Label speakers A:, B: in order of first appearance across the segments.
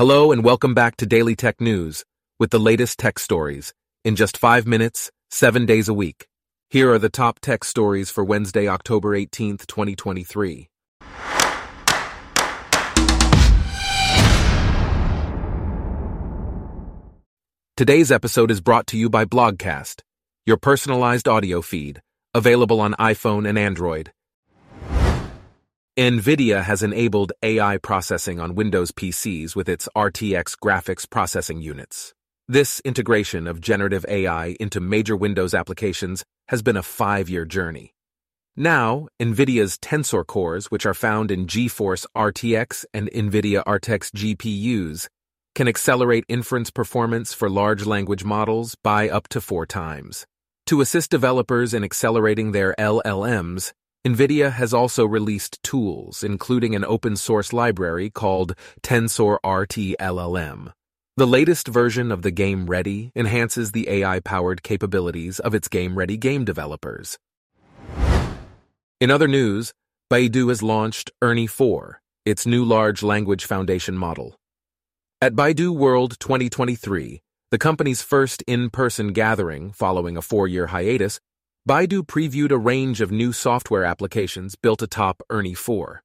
A: Hello and welcome back to Daily Tech News with the latest tech stories in just five minutes, seven days a week. Here are the top tech stories for Wednesday, October 18th, 2023. Today's episode is brought to you by Blogcast, your personalized audio feed, available on iPhone and Android. NVIDIA has enabled AI processing on Windows PCs with its RTX graphics processing units. This integration of generative AI into major Windows applications has been a five-year journey. Now, NVIDIA's Tensor cores, which are found in GeForce RTX and NVIDIA RTX GPUs, can accelerate inference performance for large language models by up to four times. To assist developers in accelerating their LLMs, NVIDIA has also released tools, including an open source library called Tensor RT LLM. The latest version of the Game Ready enhances the AI powered capabilities of its Game Ready game developers. In other news, Baidu has launched Ernie 4, its new large language foundation model. At Baidu World 2023, the company's first in person gathering following a four year hiatus, Baidu previewed a range of new software applications built atop Ernie 4.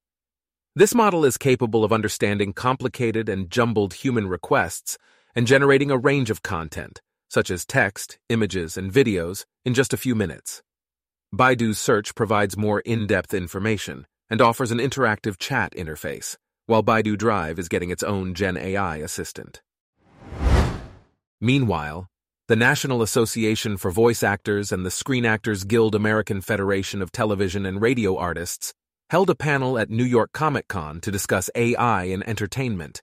A: This model is capable of understanding complicated and jumbled human requests and generating a range of content, such as text, images, and videos, in just a few minutes. Baidu's search provides more in depth information and offers an interactive chat interface, while Baidu Drive is getting its own Gen AI assistant. Meanwhile, the National Association for Voice Actors and the Screen Actors Guild American Federation of Television and Radio Artists held a panel at New York Comic Con to discuss AI in entertainment.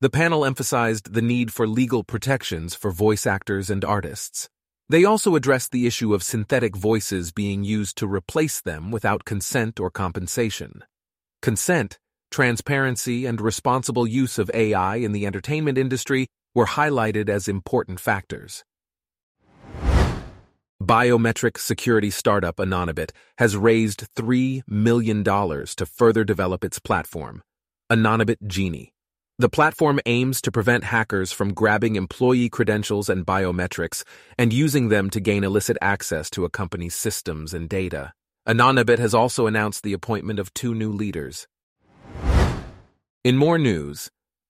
A: The panel emphasized the need for legal protections for voice actors and artists. They also addressed the issue of synthetic voices being used to replace them without consent or compensation. Consent, transparency, and responsible use of AI in the entertainment industry were highlighted as important factors. Biometric security startup Anonybit has raised $3 million to further develop its platform, Anonybit Genie. The platform aims to prevent hackers from grabbing employee credentials and biometrics and using them to gain illicit access to a company's systems and data. Anonybit has also announced the appointment of two new leaders. In more news,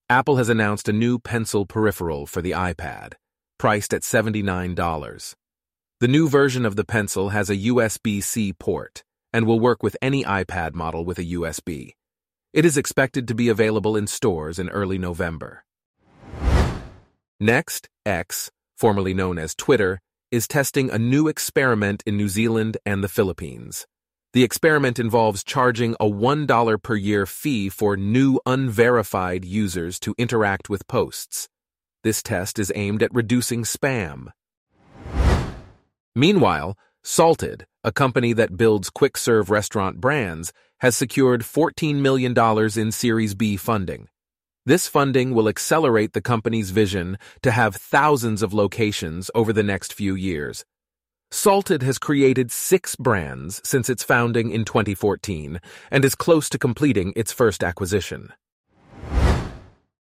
A: Apple has announced a new pencil peripheral for the iPad, priced at $79. The new version of the pencil has a USB C port and will work with any iPad model with a USB. It is expected to be available in stores in early November. Next, X, formerly known as Twitter, is testing a new experiment in New Zealand and the Philippines. The experiment involves charging a $1 per year fee for new unverified users to interact with posts. This test is aimed at reducing spam. Meanwhile, Salted, a company that builds quick serve restaurant brands, has secured $14 million in Series B funding. This funding will accelerate the company's vision to have thousands of locations over the next few years. Salted has created six brands since its founding in 2014 and is close to completing its first acquisition.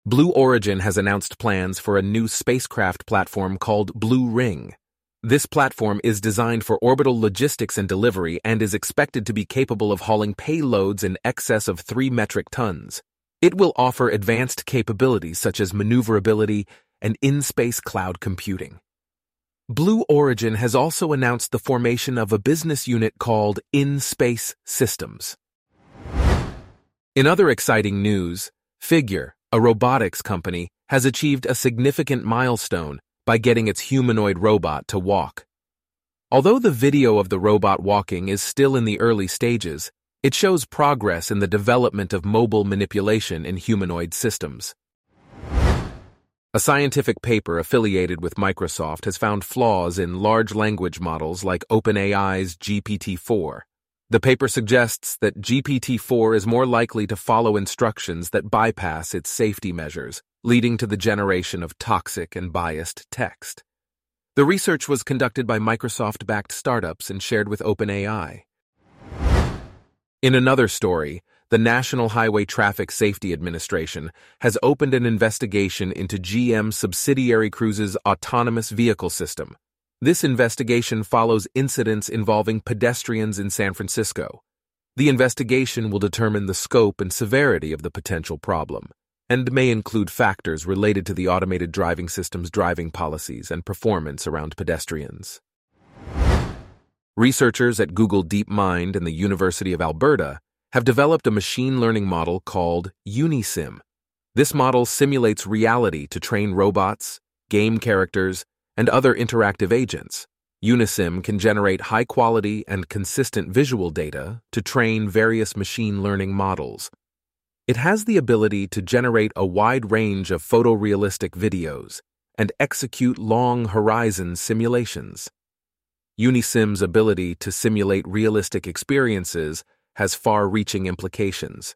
A: Blue Origin has announced plans for a new spacecraft platform called Blue Ring. This platform is designed for orbital logistics and delivery and is expected to be capable of hauling payloads in excess of 3 metric tons. It will offer advanced capabilities such as maneuverability and in space cloud computing. Blue Origin has also announced the formation of a business unit called In Space Systems. In other exciting news, Figure, a robotics company, has achieved a significant milestone by getting its humanoid robot to walk. Although the video of the robot walking is still in the early stages, it shows progress in the development of mobile manipulation in humanoid systems. A scientific paper affiliated with Microsoft has found flaws in large language models like OpenAI's GPT-4. The paper suggests that GPT-4 is more likely to follow instructions that bypass its safety measures, leading to the generation of toxic and biased text. The research was conducted by Microsoft-backed startups and shared with OpenAI. In another story, the National Highway Traffic Safety Administration has opened an investigation into GM subsidiary Cruise's autonomous vehicle system. This investigation follows incidents involving pedestrians in San Francisco. The investigation will determine the scope and severity of the potential problem and may include factors related to the automated driving system's driving policies and performance around pedestrians. Researchers at Google DeepMind and the University of Alberta have developed a machine learning model called Unisim. This model simulates reality to train robots, game characters, and other interactive agents. Unisim can generate high quality and consistent visual data to train various machine learning models. It has the ability to generate a wide range of photorealistic videos and execute long horizon simulations. Unisim's ability to simulate realistic experiences has far reaching implications.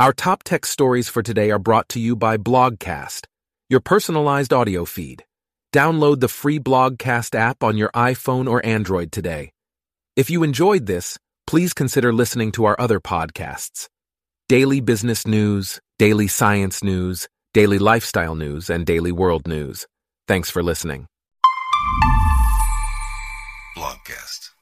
A: Our top tech stories for today are brought to you by Blogcast, your personalized audio feed. Download the free Blogcast app on your iPhone or Android today. If you enjoyed this, please consider listening to our other podcasts Daily Business News, Daily Science News, Daily Lifestyle News, and Daily World News. Thanks for listening.
B: Blogcast.